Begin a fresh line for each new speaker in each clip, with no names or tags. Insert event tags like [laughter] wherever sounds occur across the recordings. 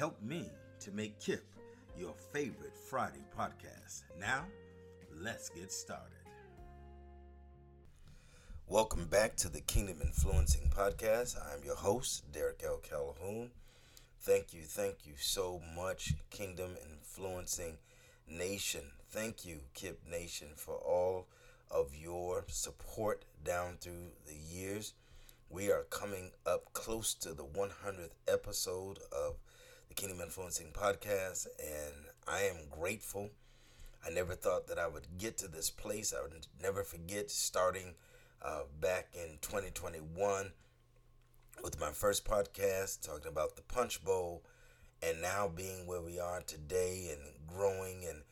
Help me to make KIP your favorite Friday podcast. Now, let's get started. Welcome back to the Kingdom Influencing Podcast. I'm your host, Derek L. Calhoun. Thank you, thank you so much, Kingdom Influencing Nation. Thank you, KIP Nation, for all of your support down through the years. We are coming up close to the 100th episode of the Kingdom Influencing Podcast, and I am grateful. I never thought that I would get to this place. I would never forget starting uh, back in 2021 with my first podcast talking about the Punch Bowl, and now being where we are today and growing and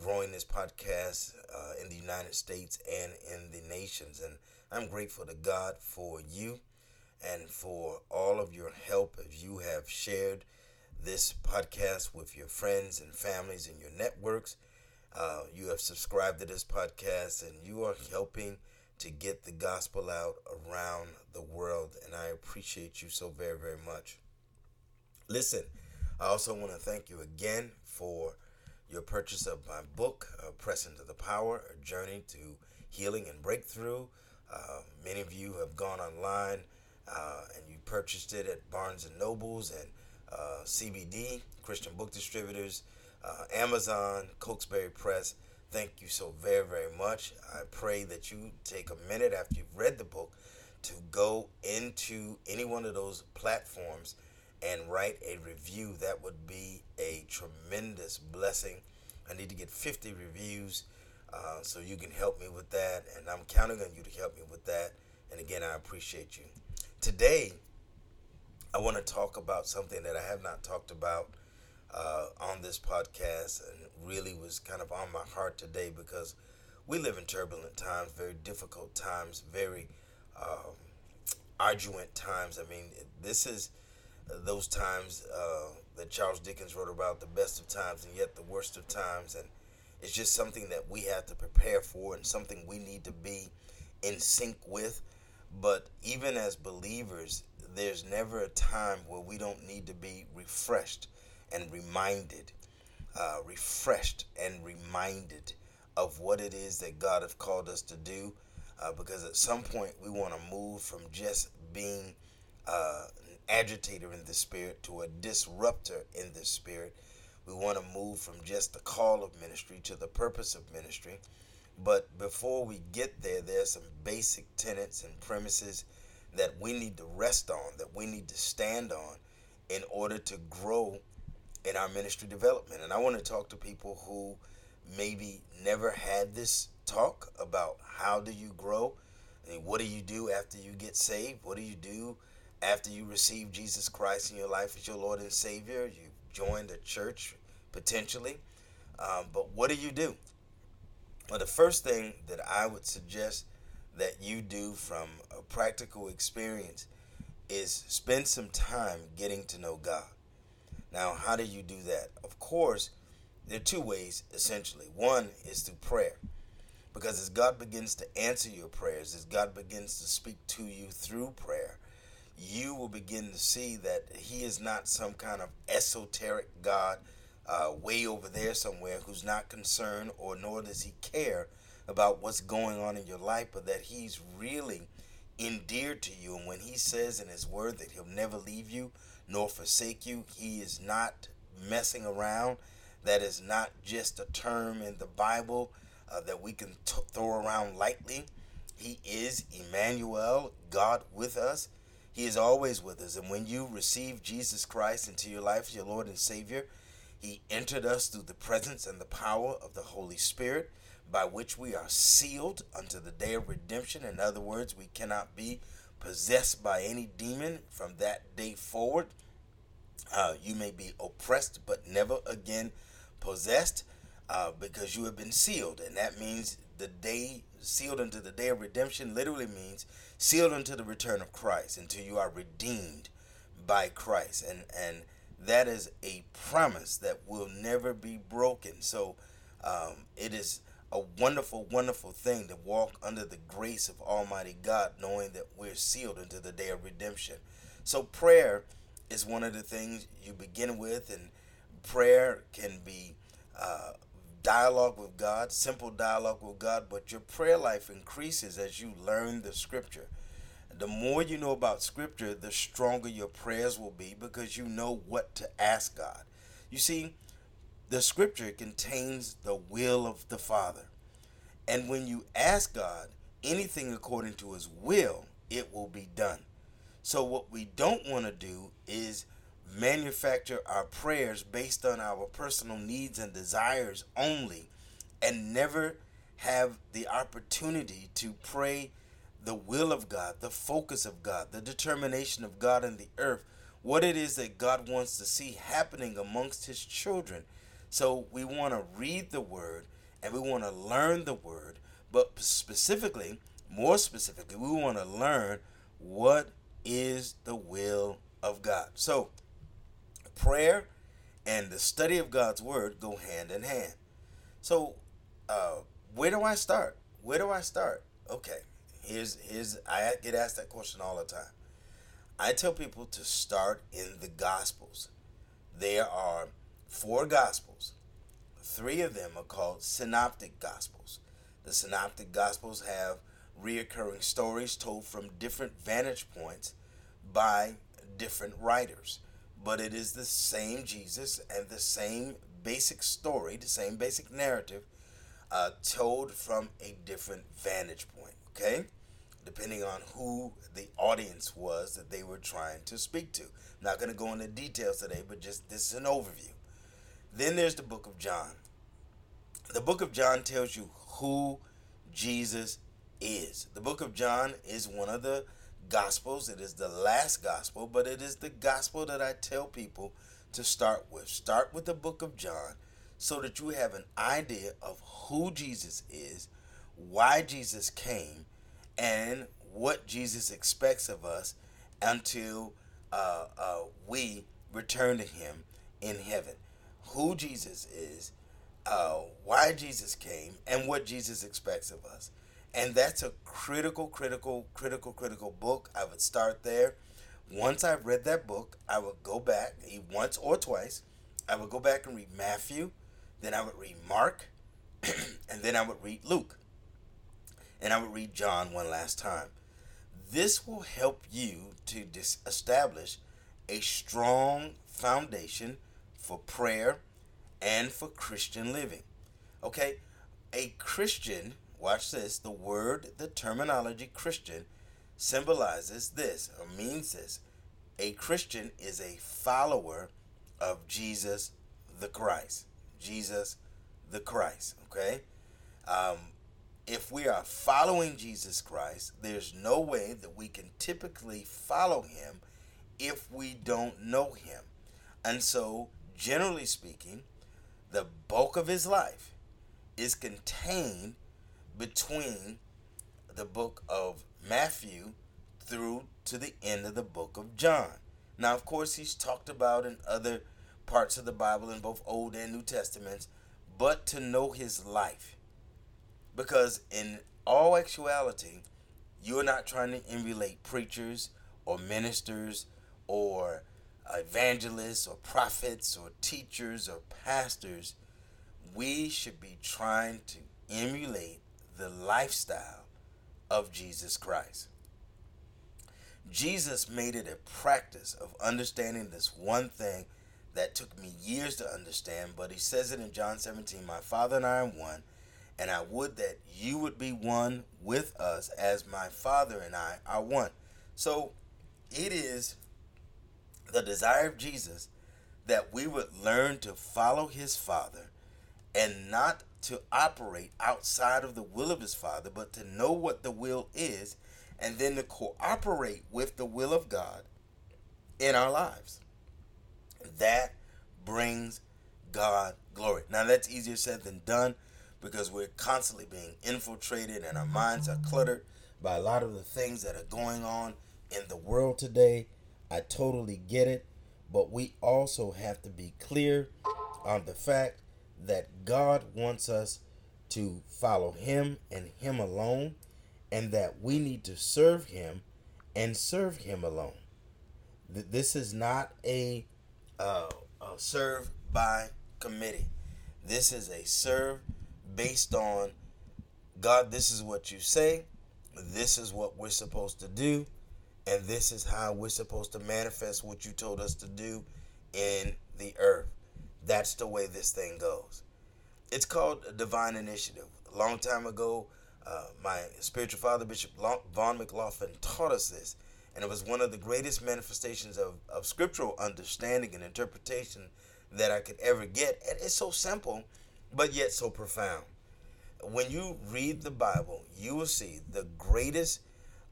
growing this podcast uh, in the United States and in the nations. And I'm grateful to God for you and for all of your help as you have shared this podcast with your friends and families and your networks. Uh, you have subscribed to this podcast and you are helping to get the gospel out around the world. And I appreciate you so very, very much. Listen, I also want to thank you again for your purchase of my book, uh, Press into the Power A Journey to Healing and Breakthrough. Uh, many of you have gone online uh, and you purchased it at Barnes and Nobles and uh, CBD, Christian Book Distributors, uh, Amazon, Cokesbury Press. Thank you so very, very much. I pray that you take a minute after you've read the book to go into any one of those platforms and write a review. That would be a tremendous blessing. I need to get 50 reviews, uh, so you can help me with that, and I'm counting on you to help me with that. And again, I appreciate you. Today, I want to talk about something that I have not talked about uh, on this podcast, and really was kind of on my heart today because we live in turbulent times, very difficult times, very um, times. I mean, this is those times uh, that Charles Dickens wrote about the best of times and yet the worst of times. And it's just something that we have to prepare for and something we need to be in sync with. But even as believers, there's never a time where we don't need to be refreshed and reminded, uh, refreshed and reminded of what it is that God has called us to do. Uh, because at some point we want to move from just being uh, agitator in the spirit to a disruptor in the spirit. We want to move from just the call of ministry to the purpose of ministry. But before we get there, there's some basic tenets and premises that we need to rest on, that we need to stand on in order to grow in our ministry development. And I want to talk to people who maybe never had this talk about how do you grow? I mean, what do you do after you get saved? What do you do after you receive Jesus Christ in your life as your Lord and Savior, you joined a church potentially. Um, but what do you do? Well, the first thing that I would suggest that you do from a practical experience is spend some time getting to know God. Now, how do you do that? Of course, there are two ways essentially. One is through prayer. Because as God begins to answer your prayers, as God begins to speak to you through prayer, you will begin to see that He is not some kind of esoteric God uh, way over there somewhere who's not concerned or nor does He care about what's going on in your life, but that He's really endeared to you. And when He says in His Word that He'll never leave you nor forsake you, He is not messing around. That is not just a term in the Bible uh, that we can t- throw around lightly. He is Emmanuel, God with us. He is always with us. And when you receive Jesus Christ into your life as your Lord and Savior, He entered us through the presence and the power of the Holy Spirit, by which we are sealed unto the day of redemption. In other words, we cannot be possessed by any demon from that day forward. Uh, you may be oppressed, but never again possessed uh, because you have been sealed. And that means the day sealed unto the day of redemption literally means sealed unto the return of Christ until you are redeemed by Christ. And, and that is a promise that will never be broken. So um, it is a wonderful, wonderful thing to walk under the grace of Almighty God, knowing that we're sealed into the day of redemption. So prayer is one of the things you begin with, and prayer can be uh, dialogue with God, simple dialogue with God, but your prayer life increases as you learn the scripture. The more you know about scripture, the stronger your prayers will be because you know what to ask God. You see, the scripture contains the will of the Father. And when you ask God anything according to his will, it will be done. So, what we don't want to do is manufacture our prayers based on our personal needs and desires only and never have the opportunity to pray the will of God, the focus of God, the determination of God in the earth, what it is that God wants to see happening amongst His children. So we want to read the Word and we want to learn the Word, but specifically, more specifically, we want to learn what is the will of God. So, prayer and the study of God's word go hand in hand. So, uh, where do I start? Where do I start? Okay, here's here's I get asked that question all the time. I tell people to start in the Gospels. There are four Gospels. Three of them are called Synoptic Gospels. The Synoptic Gospels have reoccurring stories told from different vantage points by different writers but it is the same Jesus and the same basic story, the same basic narrative, uh, told from a different vantage point. Okay, depending on who the audience was that they were trying to speak to. I'm not going to go into details today, but just this is an overview. Then there's the book of John. The book of John tells you who Jesus is. The book of John is one of the Gospels. It is the last gospel, but it is the gospel that I tell people to start with. Start with the book of John so that you have an idea of who Jesus is, why Jesus came, and what Jesus expects of us until uh, uh, we return to Him in heaven. Who Jesus is, uh, why Jesus came, and what Jesus expects of us. And that's a critical, critical, critical, critical book. I would start there. Once I've read that book, I would go back once or twice. I would go back and read Matthew, then I would read Mark, [clears throat] and then I would read Luke. And I would read John one last time. This will help you to dis- establish a strong foundation for prayer and for Christian living. Okay? A Christian watch this, the word, the terminology Christian symbolizes this or means this. A Christian is a follower of Jesus the Christ. Jesus the Christ, okay? Um, if we are following Jesus Christ, there's no way that we can typically follow him if we don't know him. And so, generally speaking, the bulk of his life is contained between the book of Matthew through to the end of the book of John. Now, of course, he's talked about in other parts of the Bible in both Old and New Testaments, but to know his life. Because in all actuality, you're not trying to emulate preachers or ministers or evangelists or prophets or teachers or pastors. We should be trying to emulate the lifestyle of Jesus Christ. Jesus made it a practice of understanding this one thing that took me years to understand, but he says it in John 17 My Father and I are one, and I would that you would be one with us as my Father and I are one. So it is the desire of Jesus that we would learn to follow his Father and not to operate outside of the will of his Father, but to know what the will is and then to cooperate with the will of God in our lives. That brings God glory. Now, that's easier said than done because we're constantly being infiltrated and our minds are cluttered by a lot of the things that are going on in the world today. I totally get it, but we also have to be clear on the fact that God wants us to follow Him and Him alone, and that we need to serve Him and serve Him alone. This is not a, uh, a serve by committee. This is a serve based on God, this is what you say, this is what we're supposed to do, and this is how we're supposed to manifest what you told us to do in the earth. That's the way this thing goes. It's called a divine initiative. A long time ago, uh, my spiritual father, Bishop Vaughn McLaughlin, taught us this. And it was one of the greatest manifestations of, of scriptural understanding and interpretation that I could ever get. And it's so simple, but yet so profound. When you read the Bible, you will see the greatest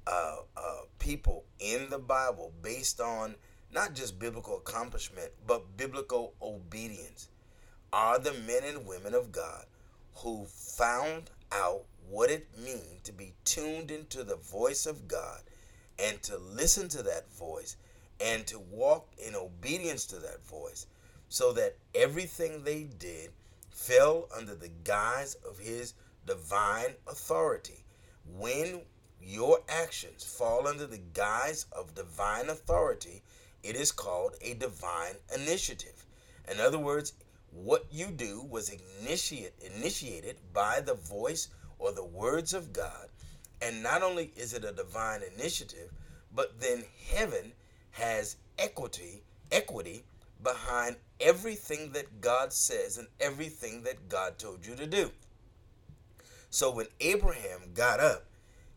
uh, uh, people in the Bible based on not just biblical accomplishment, but biblical obedience are the men and women of God who found out what it means to be tuned into the voice of God and to listen to that voice and to walk in obedience to that voice so that everything they did fell under the guise of his divine authority. When your actions fall under the guise of divine authority, it is called a divine initiative. In other words, what you do was initiate, initiated by the voice or the words of God. And not only is it a divine initiative, but then heaven has equity, equity behind everything that God says and everything that God told you to do. So when Abraham got up,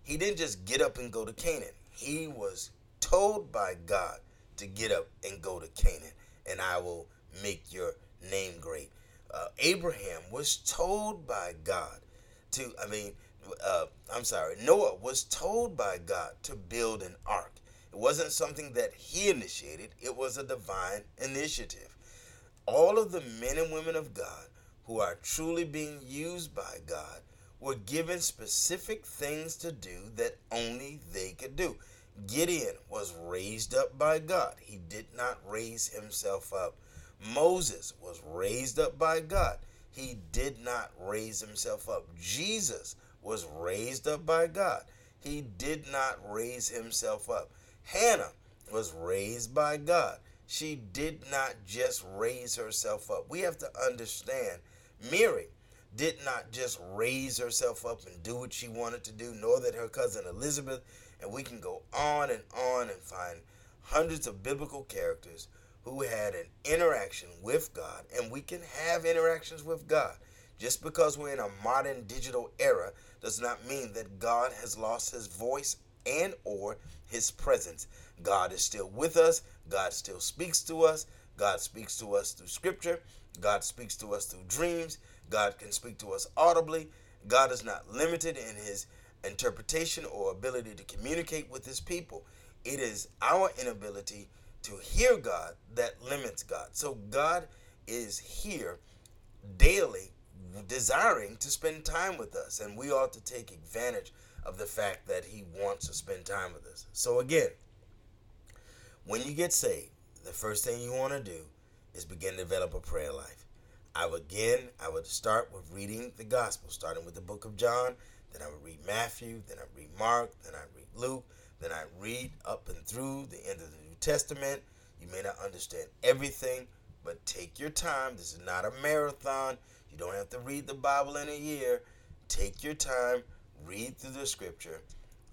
he didn't just get up and go to Canaan. He was told by God to get up and go to Canaan, and I will make your name great. Uh, Abraham was told by God to, I mean, uh, I'm sorry, Noah was told by God to build an ark. It wasn't something that he initiated, it was a divine initiative. All of the men and women of God who are truly being used by God were given specific things to do that only they could do. Gideon was raised up by God, he did not raise himself up. Moses was raised up by God, he did not raise himself up. Jesus was raised up by God, he did not raise himself up. Hannah was raised by God. She did not just raise herself up. We have to understand Mary did not just raise herself up and do what she wanted to do, nor that her cousin Elizabeth, and we can go on and on and find hundreds of biblical characters who had an interaction with God, and we can have interactions with God. Just because we're in a modern digital era does not mean that God has lost his voice and or his presence. God is still with us. God still speaks to us. God speaks to us through scripture. God speaks to us through dreams. God can speak to us audibly. God is not limited in his interpretation or ability to communicate with his people. It is our inability to hear God that limits God. So God is here daily desiring to spend time with us, and we ought to take advantage of the fact that He wants to spend time with us. So, again, when you get saved, the first thing you want to do is begin to develop a prayer life. I would again, I would start with reading the gospel, starting with the book of John. Then I would read Matthew. Then I read Mark. Then I read Luke. Then I read up and through the end of the New Testament. You may not understand everything, but take your time. This is not a marathon. You don't have to read the Bible in a year. Take your time, read through the scripture,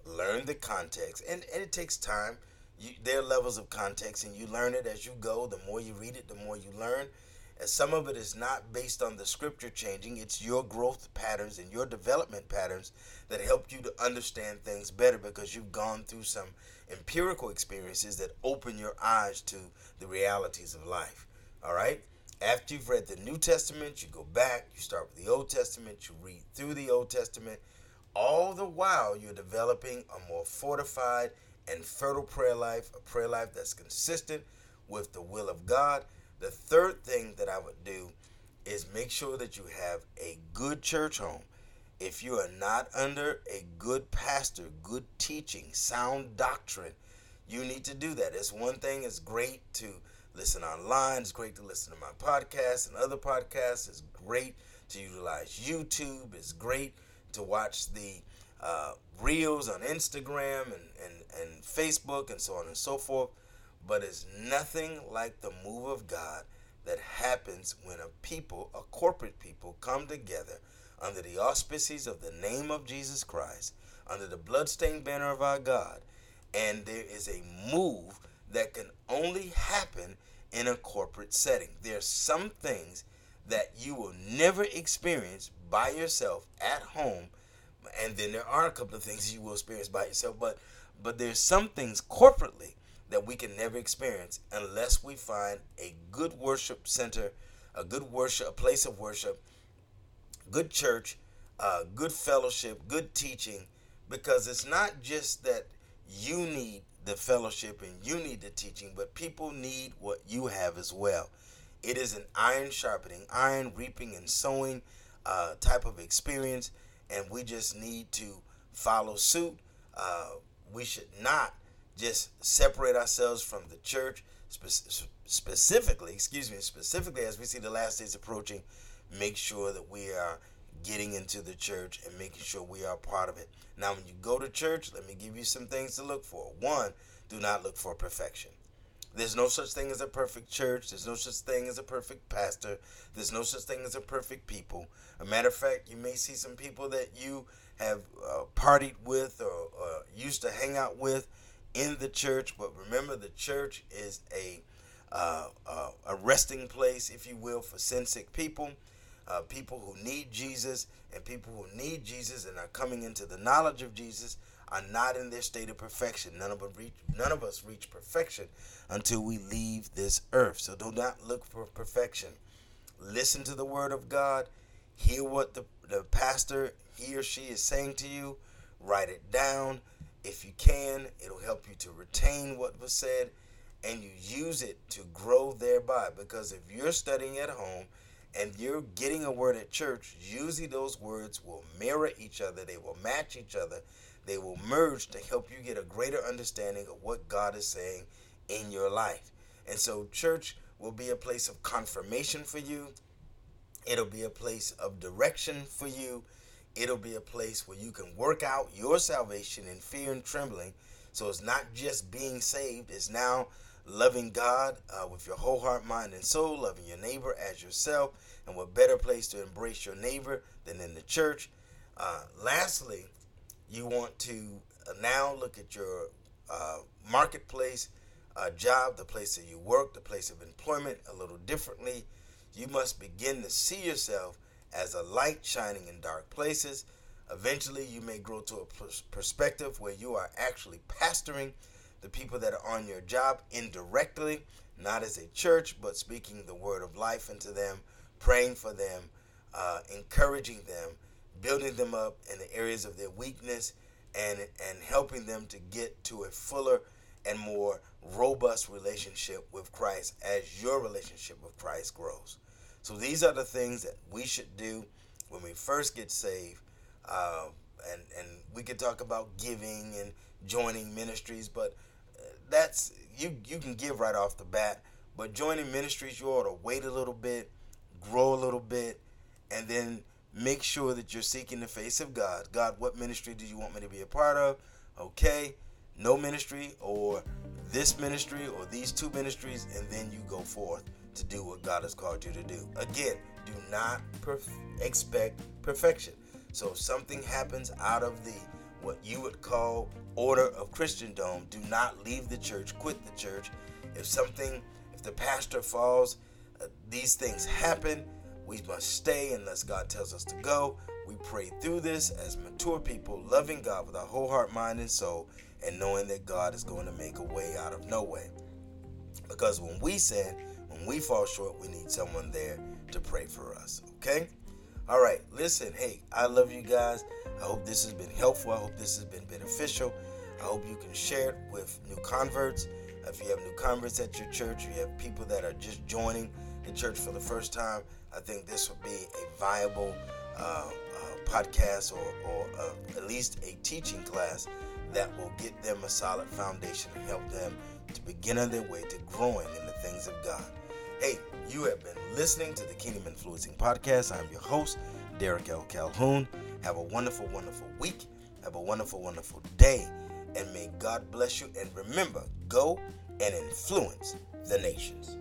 learn the context, and, and it takes time. You, there are levels of context, and you learn it as you go. The more you read it, the more you learn. And some of it is not based on the scripture changing, it's your growth patterns and your development patterns that help you to understand things better because you've gone through some empirical experiences that open your eyes to the realities of life. All right? After you've read the New Testament, you go back, you start with the Old Testament, you read through the Old Testament. All the while, you're developing a more fortified and fertile prayer life, a prayer life that's consistent with the will of God. The third thing that I would do is make sure that you have a good church home. If you are not under a good pastor, good teaching, sound doctrine, you need to do that. It's one thing, it's great to listen online. It's great to listen to my podcast and other podcasts. It's great to utilize YouTube. It's great to watch the uh, reels on Instagram and, and, and Facebook and so on and so forth. But it's nothing like the move of God that happens when a people, a corporate people, come together under the auspices of the name of Jesus Christ, under the bloodstained banner of our God. And there is a move that can only happen in a corporate setting. There are some things that you will never experience by yourself at home, and then there are a couple of things [laughs] you will experience by yourself, but but there's some things corporately that we can never experience unless we find a good worship center, a good worship, a place of worship, good church, uh, good fellowship, good teaching, because it's not just that you need the fellowship and you need the teaching, but people need what you have as well. It is an iron sharpening, iron reaping and sowing uh, type of experience, and we just need to follow suit. Uh, we should not just separate ourselves from the church, spe- specifically, excuse me, specifically as we see the last days approaching, make sure that we are getting into the church and making sure we are part of it. Now, when you go to church, let me give you some things to look for. One, do not look for perfection. There's no such thing as a perfect church. There's no such thing as a perfect pastor. There's no such thing as a perfect people. A matter of fact, you may see some people that you have uh, partied with or, or used to hang out with in the church. But remember, the church is a uh, uh, a resting place, if you will, for sin sick people uh, people who need Jesus and people who need Jesus and are coming into the knowledge of Jesus are not in their state of perfection. None of reach, none of us reach perfection until we leave this earth. So do not look for perfection. Listen to the word of God. Hear what the, the pastor, he or she is saying to you. Write it down. If you can, it'll help you to retain what was said and you use it to grow thereby. Because if you're studying at home and you're getting a word at church, usually those words will mirror each other, they will match each other, they will merge to help you get a greater understanding of what God is saying in your life. And so, church will be a place of confirmation for you, it'll be a place of direction for you, it'll be a place where you can work out your salvation in fear and trembling. So, it's not just being saved, it's now loving God uh, with your whole heart, mind, and soul, loving your neighbor as yourself. And what better place to embrace your neighbor than in the church? Uh, lastly, you want to now look at your uh, marketplace, uh, job, the place that you work, the place of employment a little differently. You must begin to see yourself as a light shining in dark places. Eventually, you may grow to a perspective where you are actually pastoring the people that are on your job indirectly, not as a church, but speaking the word of life into them, praying for them, uh, encouraging them, building them up in the areas of their weakness, and and helping them to get to a fuller and more robust relationship with Christ as your relationship with Christ grows. So these are the things that we should do when we first get saved. Uh, and and we could talk about giving and joining ministries, but that's you you can give right off the bat. But joining ministries, you ought to wait a little bit, grow a little bit, and then make sure that you're seeking the face of God. God, what ministry do you want me to be a part of? Okay, no ministry or this ministry or these two ministries, and then you go forth to do what God has called you to do. Again, do not perf- expect perfection. So if something happens out of the what you would call order of Christendom, do not leave the church, quit the church. If something, if the pastor falls, uh, these things happen. We must stay unless God tells us to go. We pray through this as mature people, loving God with our whole heart, mind, and soul, and knowing that God is going to make a way out of no way. Because when we sin, when we fall short, we need someone there to pray for us. Okay? All right, listen, hey, I love you guys. I hope this has been helpful. I hope this has been beneficial. I hope you can share it with new converts. If you have new converts at your church, you have people that are just joining the church for the first time, I think this would be a viable uh, uh, podcast or, or uh, at least a teaching class that will get them a solid foundation and help them to begin on their way to growing in the things of God. Hey, you have been listening to the Kingdom Influencing Podcast. I'm your host, Derek L. Calhoun. Have a wonderful, wonderful week. Have a wonderful, wonderful day. And may God bless you. And remember, go and influence the nations.